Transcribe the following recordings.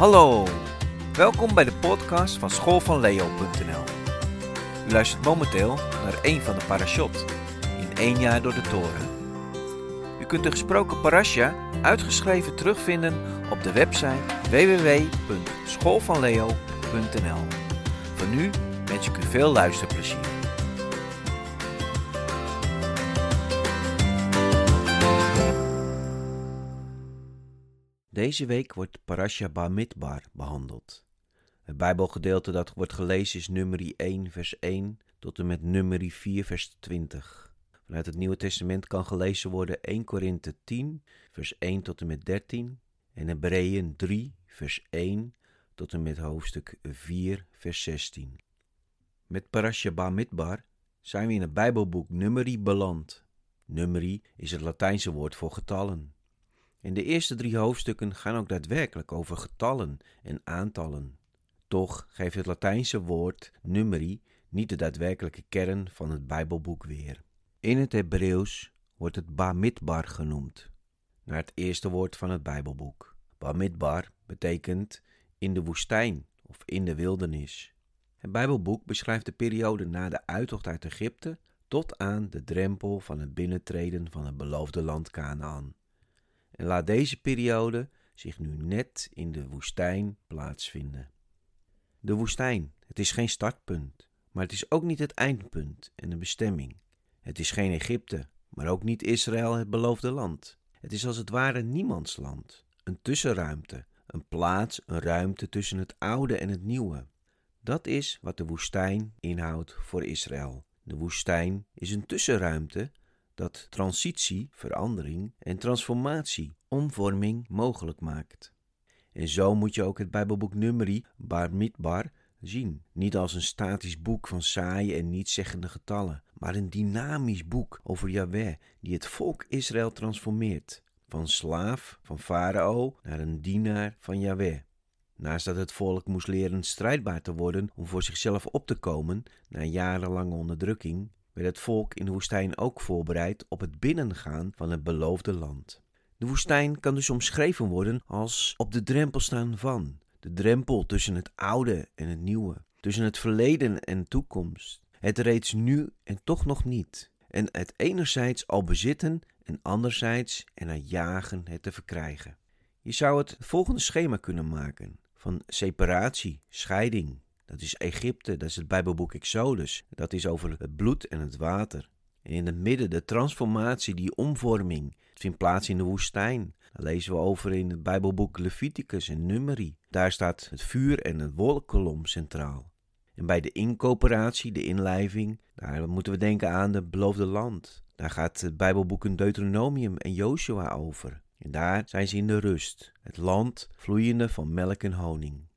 Hallo, welkom bij de podcast van schoolvanleo.nl. U luistert momenteel naar een van de parashot in één jaar door de toren. U kunt de gesproken parasha uitgeschreven terugvinden op de website www.schoolvanleo.nl. Voor nu wens ik u veel luisterplezier. Deze week wordt Parasha Bamidbar behandeld. Het Bijbelgedeelte dat wordt gelezen is nummer 1 vers 1 tot en met nummer 4 vers 20. Vanuit het Nieuwe Testament kan gelezen worden 1 Korinthe 10 vers 1 tot en met 13 en Hebreeën 3 vers 1 tot en met hoofdstuk 4 vers 16. Met Parasha Bamidbar zijn we in het Bijbelboek Numeri beland. Numeri is het Latijnse woord voor getallen. En de eerste drie hoofdstukken gaan ook daadwerkelijk over getallen en aantallen. Toch geeft het Latijnse woord numeri niet de daadwerkelijke kern van het Bijbelboek weer. In het Hebreeuws wordt het Bamidbar genoemd, naar het eerste woord van het Bijbelboek. Bamidbar betekent in de woestijn of in de wildernis. Het Bijbelboek beschrijft de periode na de uittocht uit Egypte tot aan de drempel van het binnentreden van het beloofde land Canaan. En laat deze periode zich nu net in de woestijn plaatsvinden. De woestijn, het is geen startpunt, maar het is ook niet het eindpunt en de bestemming. Het is geen Egypte, maar ook niet Israël, het beloofde land. Het is als het ware niemands land, een tussenruimte, een plaats, een ruimte tussen het oude en het nieuwe. Dat is wat de woestijn inhoudt voor Israël. De woestijn is een tussenruimte dat transitie, verandering en transformatie, omvorming mogelijk maakt. En zo moet je ook het Bijbelboek Numeri, Bar Midbar, zien. Niet als een statisch boek van saaie en nietszeggende getallen, maar een dynamisch boek over Yahweh die het volk Israël transformeert. Van slaaf van Farao naar een dienaar van Yahweh. Naast dat het volk moest leren strijdbaar te worden om voor zichzelf op te komen na jarenlange onderdrukking, werd het volk in de woestijn ook voorbereid op het binnengaan van het beloofde land. De woestijn kan dus omschreven worden als op de drempel staan van, de drempel tussen het oude en het nieuwe, tussen het verleden en toekomst, het reeds nu en toch nog niet, en het enerzijds al bezitten en anderzijds ernaar jagen het te verkrijgen. Je zou het volgende schema kunnen maken van separatie, scheiding, dat is Egypte, dat is het Bijbelboek Exodus. Dat is over het bloed en het water. En in het midden de transformatie, die omvorming. Het vindt plaats in de woestijn. Daar lezen we over in het Bijbelboek Leviticus en Numeri. Daar staat het vuur en het wolkolom centraal. En bij de incoöperatie, de inlijving, daar moeten we denken aan het beloofde land. Daar gaat het Bijbelboek in Deuteronomium en Joshua over. En daar zijn ze in de rust, het land vloeiende van melk en honing.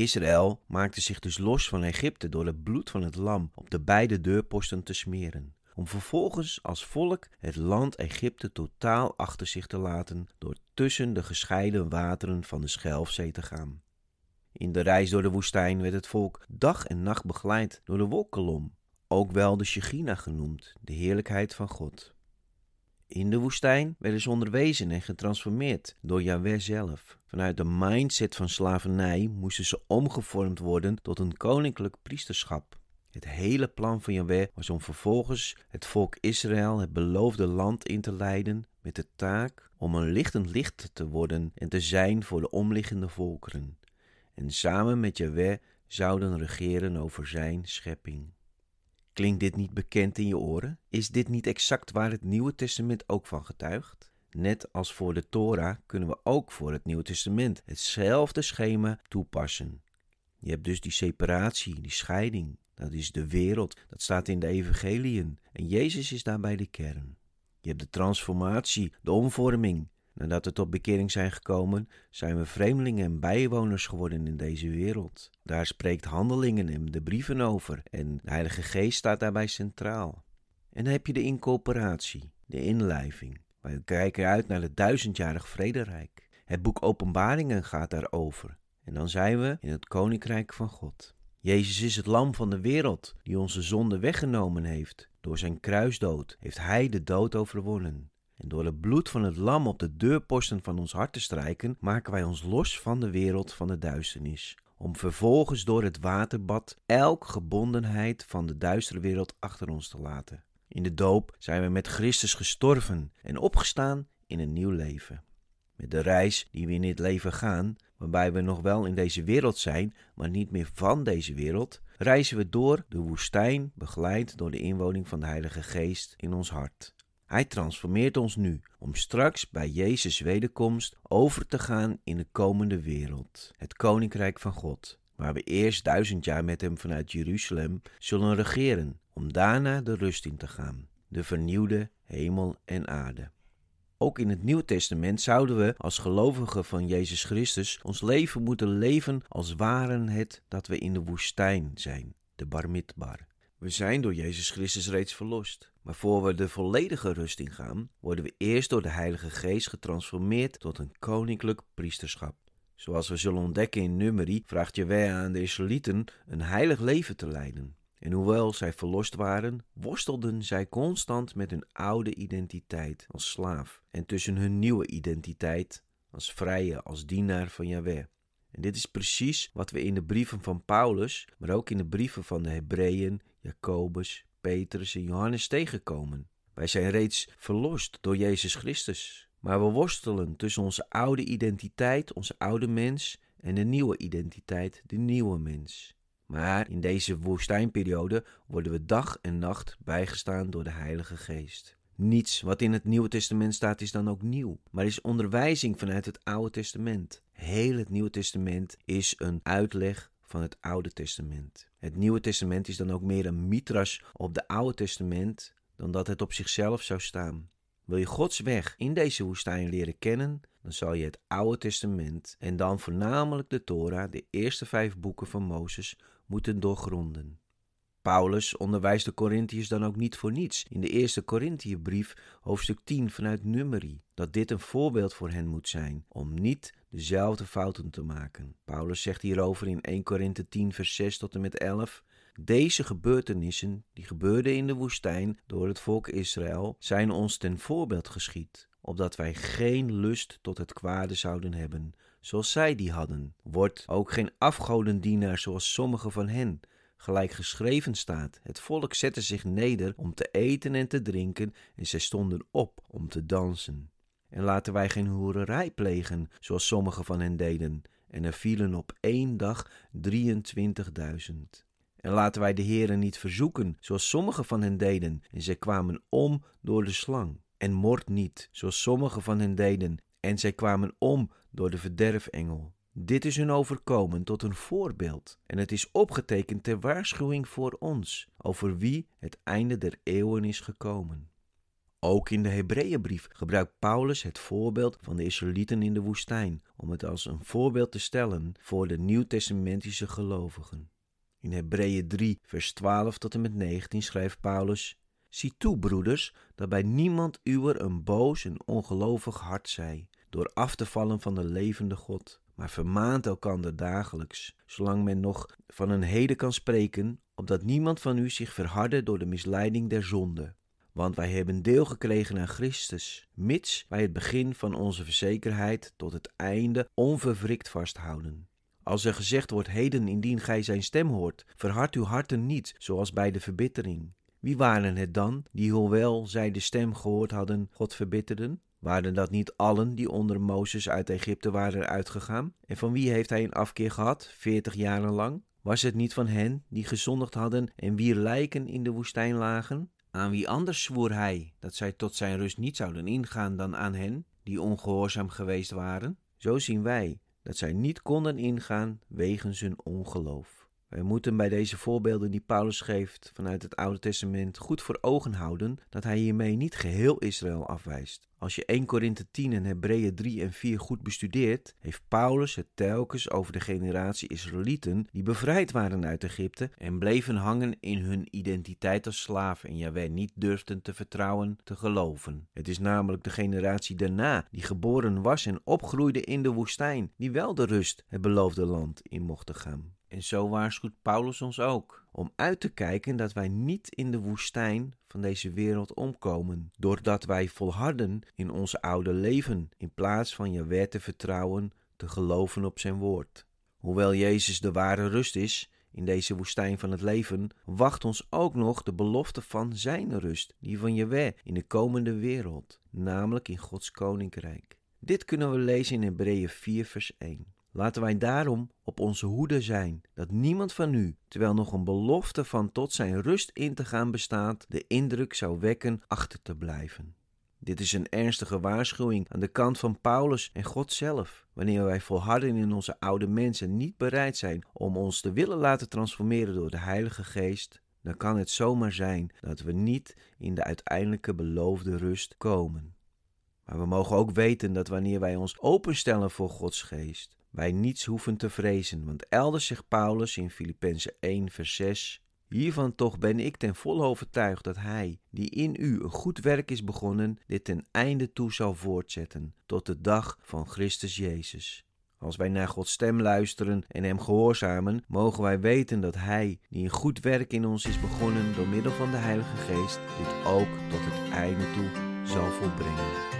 Israël maakte zich dus los van Egypte door het bloed van het lam op de beide deurposten te smeren, om vervolgens als volk het land Egypte totaal achter zich te laten door tussen de gescheiden wateren van de Schelfzee te gaan. In de reis door de woestijn werd het volk dag en nacht begeleid door de wolkolom, ook wel de Shechina genoemd, de heerlijkheid van God. In de woestijn werden ze onderwezen en getransformeerd door Yahweh zelf. Vanuit de mindset van slavernij moesten ze omgevormd worden tot een koninklijk priesterschap. Het hele plan van Yahweh was om vervolgens het volk Israël het beloofde land in te leiden met de taak om een lichtend licht te worden en te zijn voor de omliggende volkeren. En samen met Yahweh zouden regeren over zijn schepping. Klinkt dit niet bekend in je oren? Is dit niet exact waar het Nieuwe Testament ook van getuigt? Net als voor de Torah kunnen we ook voor het Nieuwe Testament hetzelfde schema toepassen. Je hebt dus die separatie, die scheiding. Dat is de wereld, dat staat in de evangeliën. En Jezus is daarbij de kern. Je hebt de transformatie, de omvorming, Nadat we tot bekering zijn gekomen, zijn we vreemdelingen en bijwoners geworden in deze wereld. Daar spreekt handelingen en de brieven over en de Heilige Geest staat daarbij centraal. En dan heb je de incorporatie, de inlijving. Wij kijken uit naar het duizendjarig vrederijk. Het boek Openbaringen gaat daarover. En dan zijn we in het koninkrijk van God. Jezus is het lam van de wereld die onze zonde weggenomen heeft. Door zijn kruisdood heeft hij de dood overwonnen. En door het bloed van het lam op de deurposten van ons hart te strijken, maken wij ons los van de wereld van de duisternis. Om vervolgens door het waterbad elk gebondenheid van de duistere wereld achter ons te laten. In de doop zijn we met Christus gestorven en opgestaan in een nieuw leven. Met de reis die we in dit leven gaan, waarbij we nog wel in deze wereld zijn, maar niet meer van deze wereld, reizen we door de woestijn, begeleid door de inwoning van de Heilige Geest in ons hart. Hij transformeert ons nu om straks bij Jezus' wederkomst over te gaan in de komende wereld, het Koninkrijk van God, waar we eerst duizend jaar met Hem vanuit Jeruzalem zullen regeren, om daarna de rust in te gaan, de vernieuwde hemel en aarde. Ook in het Nieuwe Testament zouden we als gelovigen van Jezus Christus ons leven moeten leven als waren het dat we in de woestijn zijn, de Barmitbar. We zijn door Jezus Christus reeds verlost. Maar voor we de volledige rust ingaan, worden we eerst door de Heilige Geest getransformeerd tot een koninklijk priesterschap. Zoals we zullen ontdekken in Numeri, vraagt Jehovah aan de Israëlieten een heilig leven te leiden. En hoewel zij verlost waren, worstelden zij constant met hun oude identiteit als slaaf en tussen hun nieuwe identiteit als vrije, als dienaar van Yahweh. En dit is precies wat we in de brieven van Paulus, maar ook in de brieven van de Hebreeën, Jacobus, Petrus en Johannes tegenkomen. Wij zijn reeds verlost door Jezus Christus, maar we worstelen tussen onze oude identiteit, onze oude mens, en de nieuwe identiteit, de nieuwe mens. Maar in deze woestijnperiode worden we dag en nacht bijgestaan door de Heilige Geest. Niets wat in het Nieuwe Testament staat is dan ook nieuw, maar is onderwijzing vanuit het Oude Testament. Heel het Nieuwe Testament is een uitleg van het Oude Testament. Het Nieuwe Testament is dan ook meer een mitras op het Oude Testament dan dat het op zichzelf zou staan. Wil je Gods weg in deze woestijn leren kennen, dan zal je het Oude Testament en dan voornamelijk de Torah, de eerste vijf boeken van Mozes, moeten doorgronden. Paulus onderwijst de Corinthiërs dan ook niet voor niets in de eerste Corinthiëbrief, hoofdstuk 10 vanuit Numeri, dat dit een voorbeeld voor hen moet zijn om niet dezelfde fouten te maken. Paulus zegt hierover in 1 Korinthe 10 vers 6 tot en met 11 deze gebeurtenissen, die gebeurden in de woestijn door het volk Israël, zijn ons ten voorbeeld geschied, opdat wij geen lust tot het kwade zouden hebben, zoals zij die hadden. Wordt ook geen afgodendienaar zoals sommige van hen, gelijk geschreven staat. Het volk zette zich neder om te eten en te drinken, en zij stonden op om te dansen. En laten wij geen hoererij plegen, zoals sommige van hen deden, en er vielen op één dag 23.000. En laten wij de Heeren niet verzoeken, zoals sommigen van hen deden, en zij kwamen om door de slang. En mord niet, zoals sommigen van hen deden, en zij kwamen om door de verderfengel. Dit is hun overkomen tot een voorbeeld, en het is opgetekend ter waarschuwing voor ons, over wie het einde der eeuwen is gekomen. Ook in de Hebreeënbrief gebruikt Paulus het voorbeeld van de Israëlieten in de woestijn, om het als een voorbeeld te stellen voor de nieuwtestamentische gelovigen. In Hebreeën 3, vers 12 tot en met 19 schrijft Paulus: Zie toe, broeders, dat bij niemand uwer een boos en ongelovig hart zij, door af te vallen van de levende God, maar vermaant elkander dagelijks, zolang men nog van een heden kan spreken, opdat niemand van u zich verharde door de misleiding der zonde. Want wij hebben deel gekregen aan Christus, mits wij het begin van onze verzekerheid tot het einde onverwrikt vasthouden. Als er gezegd wordt heden indien gij zijn stem hoort, verhard uw harten niet, zoals bij de verbittering. Wie waren het dan, die hoewel zij de stem gehoord hadden, God verbitterden? Waren dat niet allen die onder Mozes uit Egypte waren uitgegaan? En van wie heeft hij een afkeer gehad, veertig jaren lang? Was het niet van hen die gezondigd hadden en wier lijken in de woestijn lagen? Aan wie anders zwoer hij dat zij tot zijn rust niet zouden ingaan dan aan hen die ongehoorzaam geweest waren? Zo zien wij dat zij niet konden ingaan wegens hun ongeloof. Wij moeten bij deze voorbeelden die Paulus geeft vanuit het Oude Testament goed voor ogen houden dat hij hiermee niet geheel Israël afwijst. Als je 1 Korinthe 10 en Hebreeën 3 en 4 goed bestudeert, heeft Paulus het telkens over de generatie Israëlieten die bevrijd waren uit Egypte en bleven hangen in hun identiteit als slaven en Jaweh niet durfden te vertrouwen, te geloven. Het is namelijk de generatie daarna die geboren was en opgroeide in de woestijn, die wel de rust, het beloofde land, in mochten gaan. En zo waarschuwt Paulus ons ook om uit te kijken dat wij niet in de woestijn van deze wereld omkomen, doordat wij volharden in onze oude leven, in plaats van je wet te vertrouwen, te geloven op zijn woord. Hoewel Jezus de ware rust is in deze woestijn van het leven, wacht ons ook nog de belofte van zijn rust, die van Jewe in de komende wereld, namelijk in Gods koninkrijk. Dit kunnen we lezen in Hebreeën 4 vers 1. Laten wij daarom op onze hoede zijn, dat niemand van u, terwijl nog een belofte van tot zijn rust in te gaan bestaat, de indruk zou wekken achter te blijven. Dit is een ernstige waarschuwing aan de kant van Paulus en God zelf. Wanneer wij volharden in onze oude mensen niet bereid zijn om ons te willen laten transformeren door de Heilige Geest, dan kan het zomaar zijn dat we niet in de uiteindelijke beloofde rust komen. Maar we mogen ook weten dat wanneer wij ons openstellen voor Gods Geest, wij niets hoeven te vrezen, want elders zegt Paulus in Filippenzen 1 vers 6 Hiervan toch ben ik ten volle overtuigd dat Hij, die in u een goed werk is begonnen, dit ten einde toe zal voortzetten, tot de dag van Christus Jezus. Als wij naar Gods stem luisteren en Hem gehoorzamen, mogen wij weten dat Hij, die een goed werk in ons is begonnen door middel van de Heilige Geest, dit ook tot het einde toe zal volbrengen.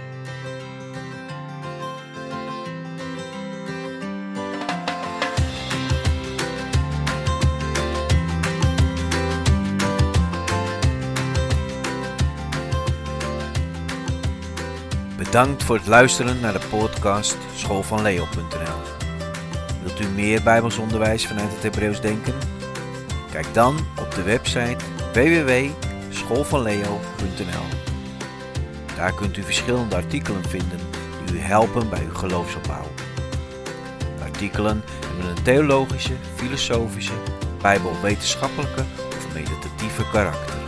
Bedankt voor het luisteren naar de podcast schoolvanleo.nl. Wilt u meer Bijbelsonderwijs vanuit het Hebreeuws denken? Kijk dan op de website www.schoolvanleo.nl. Daar kunt u verschillende artikelen vinden die u helpen bij uw geloofsopbouw. Artikelen hebben een theologische, filosofische, bijbelwetenschappelijke of meditatieve karakter.